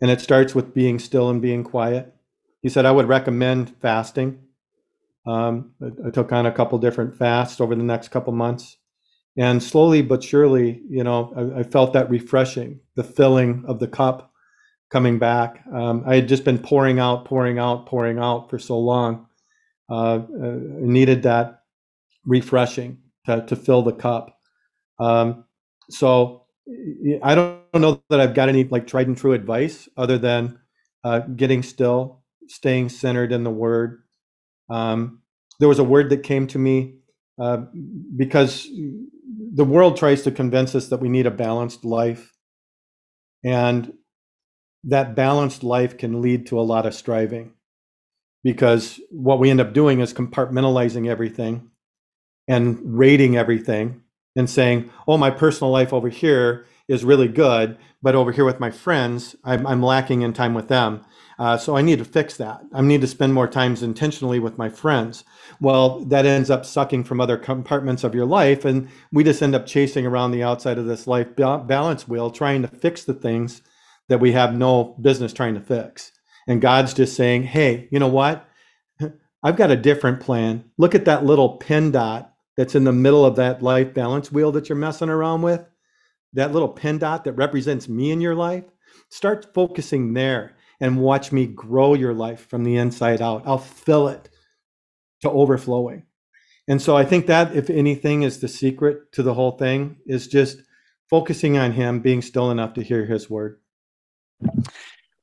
Speaker 3: And it starts with being still and being quiet. He said I would recommend fasting. Um, I, I, took on a couple different fasts over the next couple months, and slowly but surely, you know, I, I felt that refreshing, the filling of the cup coming back. Um, I had just been pouring out, pouring out, pouring out for so long. Uh, uh, needed that refreshing to, to fill the cup. Um, so I don't know that I've got any like tried and true advice other than uh, getting still, staying centered in the word. Um, there was a word that came to me uh, because the world tries to convince us that we need a balanced life. And that balanced life can lead to a lot of striving because what we end up doing is compartmentalizing everything and rating everything and saying, oh, my personal life over here is really good, but over here with my friends, I'm, I'm lacking in time with them. Uh, so I need to fix that. I need to spend more times intentionally with my friends. Well, that ends up sucking from other compartments of your life, and we just end up chasing around the outside of this life balance wheel, trying to fix the things that we have no business trying to fix. And God's just saying, "Hey, you know what? I've got a different plan. Look at that little pin dot that's in the middle of that life balance wheel that you're messing around with. That little pin dot that represents me in your life. Start focusing there." and watch me grow your life from the inside out. I'll fill it to overflowing. And so I think that, if anything, is the secret to the whole thing is just focusing on Him, being still enough to hear His word.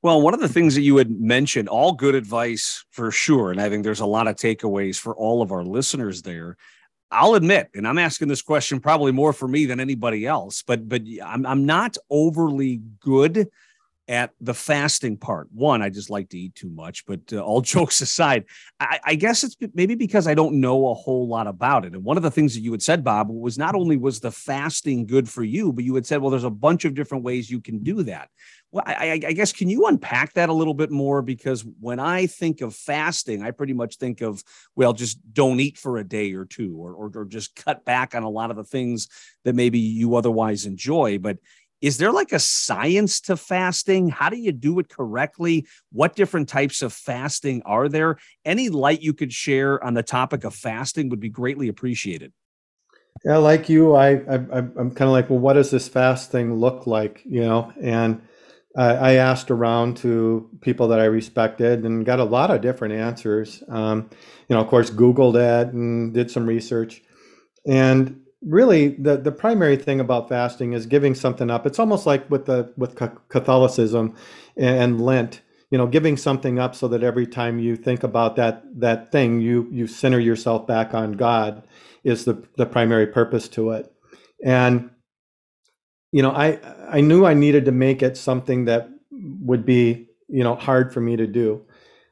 Speaker 1: Well, one of the things that you had mentioned, all good advice for sure. And I think there's a lot of takeaways for all of our listeners there. I'll admit, and I'm asking this question probably more for me than anybody else, but but I'm I'm not overly good at the fasting part. One, I just like to eat too much, but uh, all jokes aside, I, I, guess it's maybe because I don't know a whole lot about it. And one of the things that you had said, Bob, was not only was the fasting good for you, but you had said, well, there's a bunch of different ways you can do that. Well, I, I guess can you unpack that a little bit more? Because when I think of fasting, I pretty much think of well, just don't eat for a day or two, or, or, or just cut back on a lot of the things that maybe you otherwise enjoy. But is there like a science to fasting? How do you do it correctly? What different types of fasting are there? Any light you could share on the topic of fasting would be greatly appreciated.
Speaker 3: Yeah, like you, I, I am kind of like, well, what does this fast thing look like? You know, and I, I asked around to people that I respected and got a lot of different answers. Um, you know, of course, Googled it and did some research, and really the the primary thing about fasting is giving something up. It's almost like with the with catholicism and lent you know giving something up so that every time you think about that that thing you you center yourself back on god is the the primary purpose to it. And you know i i knew i needed to make it something that would be you know hard for me to do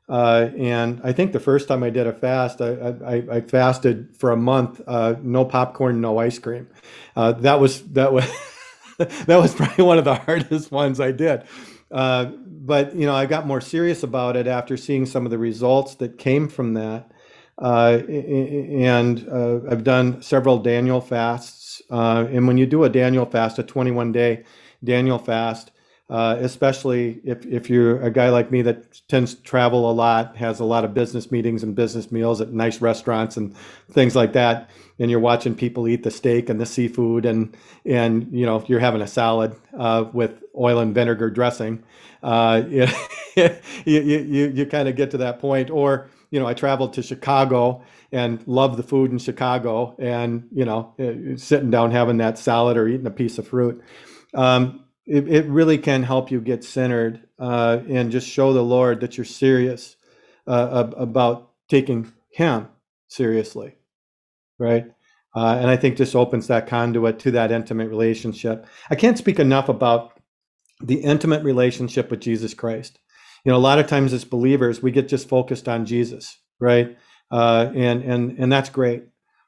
Speaker 3: uh, and I think the first time I did a fast, I, I, I fasted for a month, uh, no popcorn, no ice cream. Uh, that was that was that was probably one of the hardest ones I did. Uh, but you know, I got more serious about it after seeing some of the results that came from that. Uh, and uh, I've done several Daniel fasts. and when you do a Daniel fast, a 21 day Daniel fast, uh, especially if, if you're a guy like me that tends to travel a lot, has a lot of business meetings and business meals at nice restaurants and things like that, and you're watching people eat the steak and the seafood, and and you know you're having a salad uh, with oil and vinegar dressing, uh, you, you you you kind of get to that point. Or you know, I traveled to Chicago and love the food in Chicago, and you know, uh, sitting down having that salad or eating a piece of fruit. Um, it, it really can help you get centered uh, and just show the Lord that you're serious uh, about taking Him seriously, right? Uh, and I think this opens that conduit to that intimate relationship. I can't speak enough about the intimate relationship with Jesus Christ. You know, a lot of times as believers, we get just focused on Jesus, right? Uh, and and and that's great.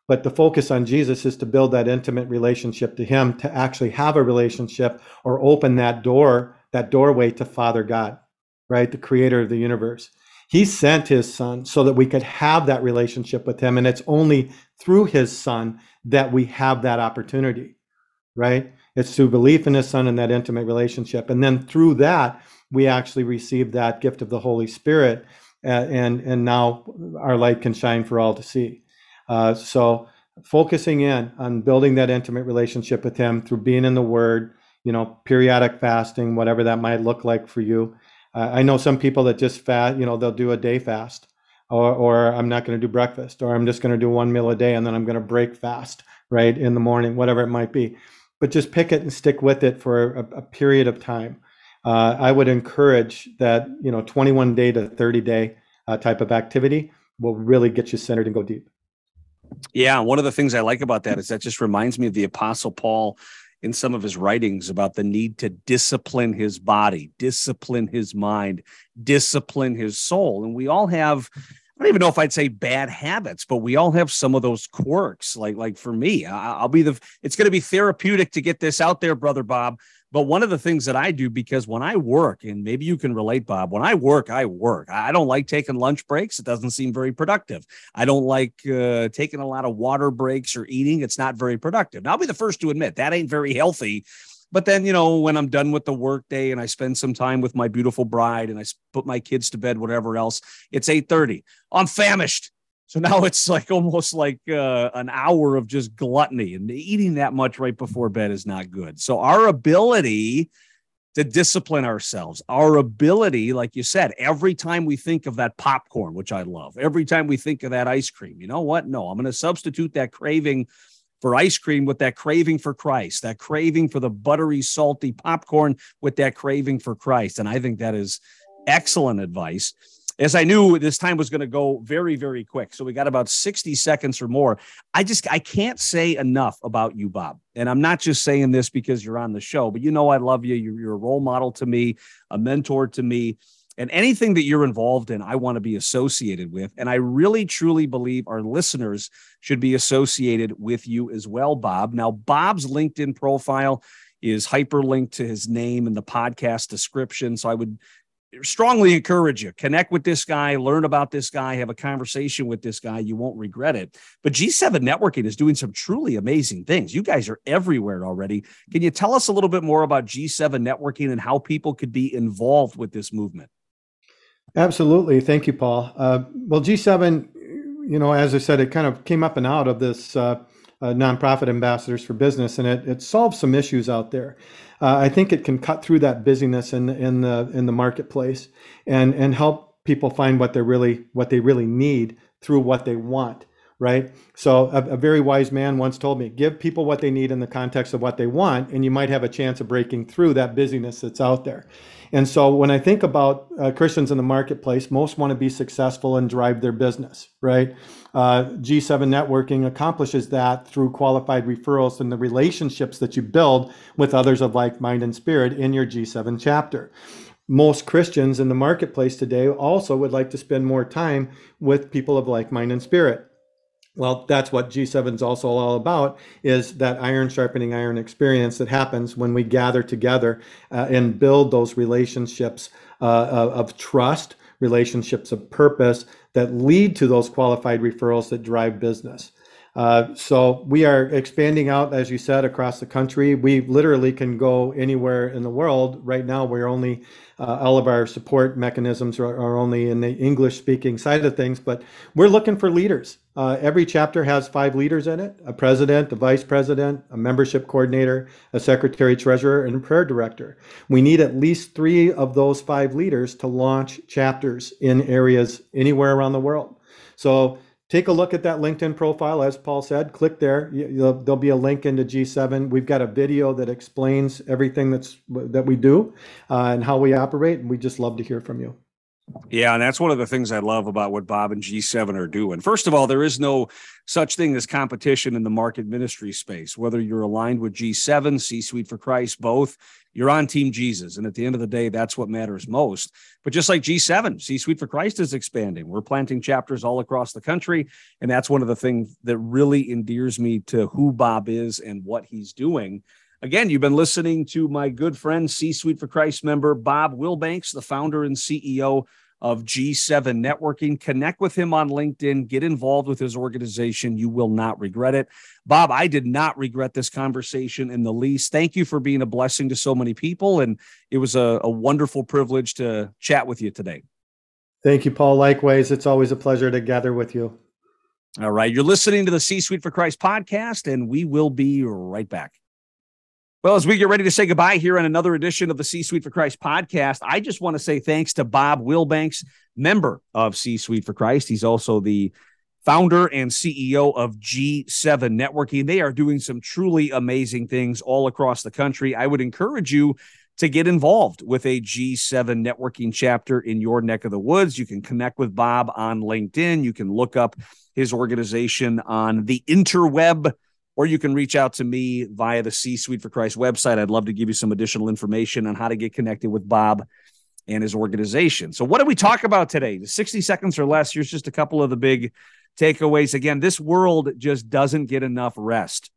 Speaker 3: But the focus on Jesus is to build that intimate relationship to Him, to actually have a relationship or open that door, that doorway to Father God, right? The creator of the universe. He sent His Son so that we could have that relationship with Him. And it's only through His Son that we have that opportunity, right? It's through belief in His Son and that intimate relationship. And then through that, we actually receive that gift of the Holy Spirit. Uh, and, and now our light can shine for all to see. Uh, so focusing in on building that intimate relationship with him through being in the word, you know, periodic fasting, whatever that might look like for you. Uh, I know some people that just fast, you know, they'll do a day fast or, or I'm not going to do breakfast or I'm just going to do one meal a day and then I'm going to break fast, right, in the morning, whatever it might be. But just pick it and stick with it for a, a period of time. Uh, I would encourage that, you know, 21 day to 30 day uh, type of activity will really get you centered and go deep.
Speaker 1: Yeah, one of the things I like about that is that just reminds me of the Apostle Paul in some of his writings about the need to discipline his body, discipline his mind, discipline his soul. And we all have, I don't even know if I'd say bad habits, but we all have some of those quirks. Like, like for me, I, will be the. It's going to be therapeutic to get this out there, brother Bob. But one of the things that I do, because when I work, and maybe you can relate, Bob, when I work, I work. I don't like taking lunch breaks. It doesn't seem very productive. I don't like uh, taking a lot of water breaks or eating. It's not very productive. Now, I'll be the first to admit that ain't very healthy. But then, you know, when I'm done with the workday and I spend some time with my beautiful bride and I put my kids to bed, whatever else, it's 8:30. I'm famished. So now it's like almost like uh, an hour of just gluttony, and eating that much right before bed is not good. So our ability to discipline ourselves, our ability, like you said, every time we think of that popcorn, which I love, every time we think of that ice cream, you know what? No, I'm going to substitute that craving for ice cream with that craving for Christ, that craving for the buttery, salty popcorn with that craving for Christ. And I think that is excellent advice as I knew this time was going to go very, very quick. So we got about 60 seconds or more. I just, I can't say enough about you, Bob. And I'm not just saying this because you're on the show, but you know, I love you. You're, you're a role model to me, a mentor to me. And anything that you're involved in, I want to be associated with. And I really, truly believe our listeners should be associated with you as well, Bob. Now, Bob's LinkedIn profile is hyperlinked to his name in the podcast description. So I would strongly encourage you. Connect with this guy learn about this guy have a conversation with this guy. You won't regret it. But g7 networking is doing some truly amazing things. You guys are everywhere already. Can you tell us a little bit more about g7 networking and how people could be involved with this movement?
Speaker 3: Absolutely. Thank you paul. Uh, well g7 you know as i said it kind of came up and out of this uh, uh, nonprofit ambassadors for business and it, it solves some issues out there. Uh, I think it can cut through that busyness in in the in the marketplace and and help people find what they really what they really need through what they want right? So a, a, very wise man once told me, give people what they need in the context of what they want, and you might have a chance of breaking through that busyness that's out there. And so when I think about uh, Christians in the marketplace, most want to be successful and drive their business, right? Uh, G7 networking accomplishes that through qualified referrals and the relationships that you build with others of like mind and spirit in your G7 chapter most Christians in the marketplace today also would like to spend more time with people of like mind and spirit. Well, that's what G7 is also all about is that iron sharpening iron experience that happens when we gather together uh, and build those relationships uh, of, of trust, relationships of purpose that lead to those qualified referrals that drive business. Uh, so we are expanding out, as you said, across the country. We literally can go anywhere in the world. Right now, we're only uh, all of our support mechanisms are, only in the English speaking side of things, but we're looking for leaders. Uh, every chapter has five leaders in it a president, a vice president, a membership coordinator, a secretary treasurer, and a prayer director. We need at least three of those five leaders to launch chapters in areas anywhere around the world. So take a look at that LinkedIn profile. As Paul said, click there. There'll be a link into G7. We've got a video that explains everything that's that we do uh, and how we operate. And we just love to hear from you.
Speaker 1: Yeah, and that's one of the things I love about what Bob and G7 are doing. First of all, there is no such thing as competition in the market ministry space. Whether you're aligned with G7, C Suite for Christ, both, you're on Team Jesus. And at the end of the day, that's what matters most. But just like G7, C Suite for Christ is expanding. We're planting chapters all across the country. And that's one of the things that really endears me to who Bob is and what he's doing. Again, you've been listening to my good friend, C Suite for Christ member Bob Willbanks, the founder and CEO of G7 Networking. Connect with him on LinkedIn, get involved with his organization. You will not regret it. Bob, I did not regret this conversation in the least. Thank you for being a blessing to so many people. And it was a, a wonderful privilege to chat with you today.
Speaker 3: Thank you, Paul. Likewise, it's always a pleasure to gather with you.
Speaker 1: All right. You're listening to the C Suite for Christ podcast, and we will be right back. Well, as we get ready to say goodbye here on another edition of the C Suite for Christ podcast, I just want to say thanks to Bob Willbanks, member of C Suite for Christ. He's also the founder and CEO of G7 Networking. They are doing some truly amazing things all across the country. I would encourage you to get involved with a G7 networking chapter in your neck of the woods. You can connect with Bob on LinkedIn. You can look up his organization on the interweb or you can reach out to me via the C Suite for Christ website. I'd love to give you some additional information on how to get connected with Bob. and his organization. So, what did we talk about today? The 60 seconds or less. Here's just a couple of the big takeaways. Again, this world just doesn't get enough rest.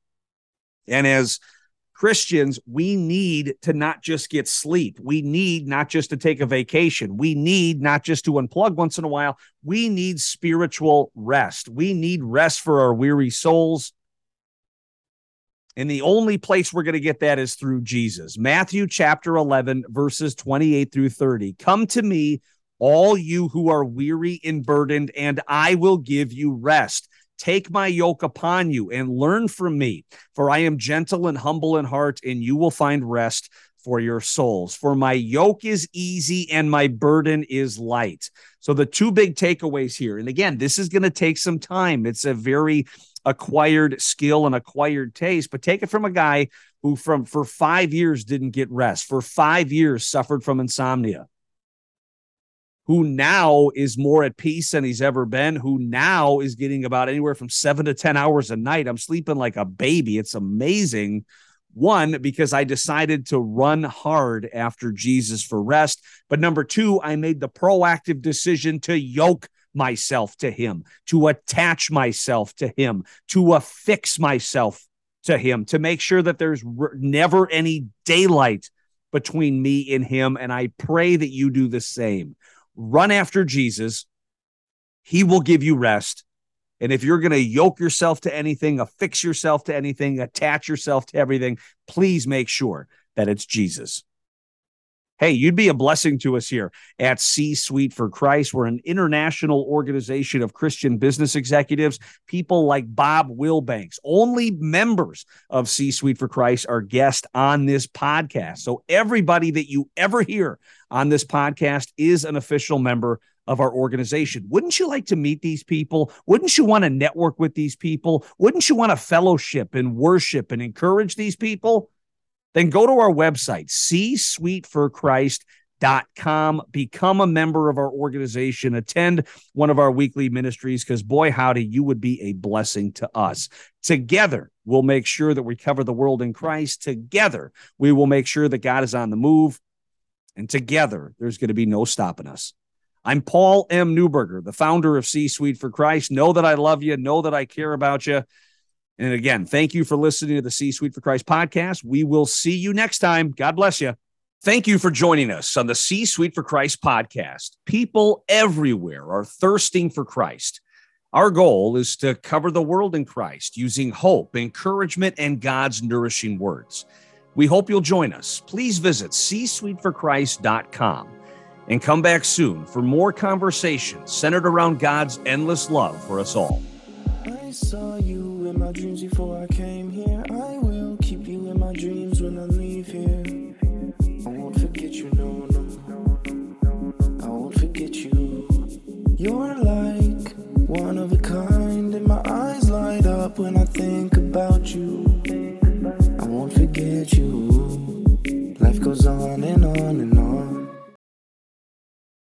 Speaker 1: And as Christians, we need to not just get sleep. We need not just to take a vacation. We need not just to unplug once in a while. We need spiritual rest. We need rest for our weary souls. And the only place we're going to get that is through Jesus. Matthew chapter 11, verses 28 through 30. Come to me, all you who are weary and burdened, and I will give you rest. Take my yoke upon you and learn from me, for I am gentle and humble in heart, and you will find rest for your souls. For my yoke is easy and my burden is light. So, the two big takeaways here, and again, this is going to take some time. It's a very acquired skill and acquired taste, but take it from a guy who from for 5 years didn't get rest, for 5 years suffered from insomnia. Who now is more at peace than he's ever been, who now is getting about anywhere from 7 to 10 hours a night. I'm sleeping like a baby. It's amazing. One, because I decided to run hard after Jesus for rest. But number two, I made the proactive decision to yoke myself to him, to attach myself to him, to affix myself to him, to make sure that there's never any daylight between me and him. And I pray that you do the same. Run after Jesus. He will give you rest. And if you're going to yoke yourself to anything, affix yourself to anything, attach yourself to everything, please make sure that it's Jesus. Hey, you'd be a blessing to us here at C Suite for Christ. We're an international organization of Christian business executives, people like Bob Willbanks. Only members of C Suite for Christ are guests on this podcast. So everybody that you ever hear on this podcast is an official member of our organization. Wouldn't you like to meet these people? Wouldn't you want to network with these people? Wouldn't you want to fellowship and worship and encourage these people? Then go to our website, csuiteforchrist.com, become a member of our organization, attend one of our weekly ministries, because boy, howdy, you would be a blessing to us. Together, we'll make sure that we cover the world in Christ. Together, we will make sure that God is on the move. And together, there's going to be no stopping us. I'm Paul M. Neuberger, the founder of C Suite for Christ. Know that I love you. Know that I care about you. And again, thank you for listening to the C Suite for Christ podcast. We will see you next time. God bless you. Thank you for joining us on the C Suite for Christ podcast. People everywhere are thirsting for Christ. Our goal is to cover the world in Christ using hope, encouragement, and God's nourishing words. We hope you'll join us. Please visit csuiteforchrist.com and come back soon for more conversations centered around God's endless love for us all in my dreams before I came here. I will keep you in my dreams when I leave here. I won't forget you, no, no. I won't forget you. You're like one of
Speaker 4: a kind, and my eyes light up when I think about you. I won't forget you. Life goes on and on and on.